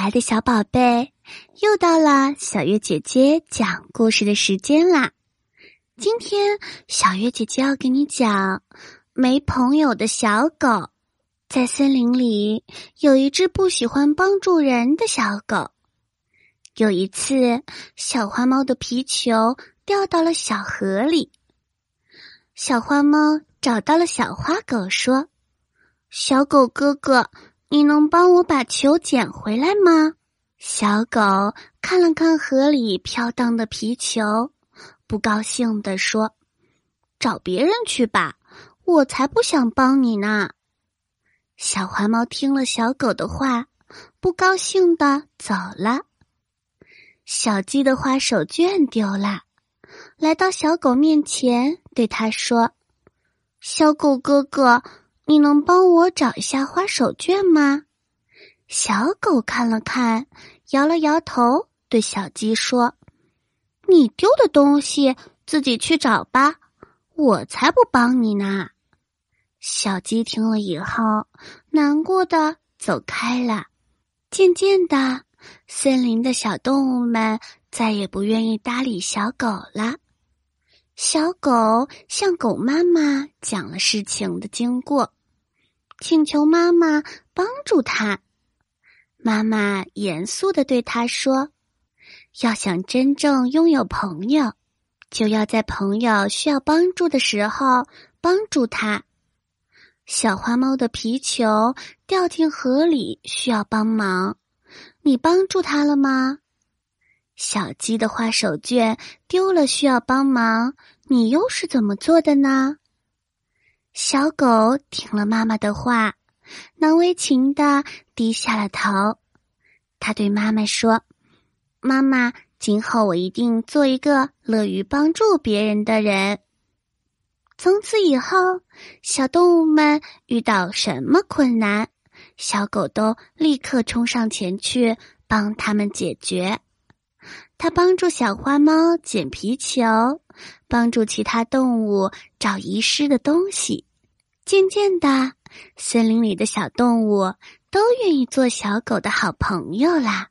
爱的小宝贝，又到了小月姐姐讲故事的时间啦！今天小月姐姐要给你讲没朋友的小狗。在森林里有一只不喜欢帮助人的小狗。有一次，小花猫的皮球掉到了小河里。小花猫找到了小花狗，说：“小狗哥哥。”你能帮我把球捡回来吗？小狗看了看河里飘荡的皮球，不高兴地说：“找别人去吧，我才不想帮你呢。”小花猫听了小狗的话，不高兴的走了。小鸡的花手绢丢了，来到小狗面前，对它说：“小狗哥哥。”你能帮我找一下花手绢吗？小狗看了看，摇了摇头，对小鸡说：“你丢的东西自己去找吧，我才不帮你呢。”小鸡听了以后，难过的走开了。渐渐的，森林的小动物们再也不愿意搭理小狗了。小狗向狗妈妈讲了事情的经过。请求妈妈帮助他。妈妈严肃的对他说：“要想真正拥有朋友，就要在朋友需要帮助的时候帮助他。小花猫的皮球掉进河里，需要帮忙，你帮助他了吗？小鸡的画手绢丢了，需要帮忙，你又是怎么做的呢？”小狗听了妈妈的话，难为情的低下了头。他对妈妈说：“妈妈，今后我一定做一个乐于帮助别人的人。”从此以后，小动物们遇到什么困难，小狗都立刻冲上前去帮他们解决。他帮助小花猫捡皮球，帮助其他动物找遗失的东西。渐渐的，森林里的小动物都愿意做小狗的好朋友啦。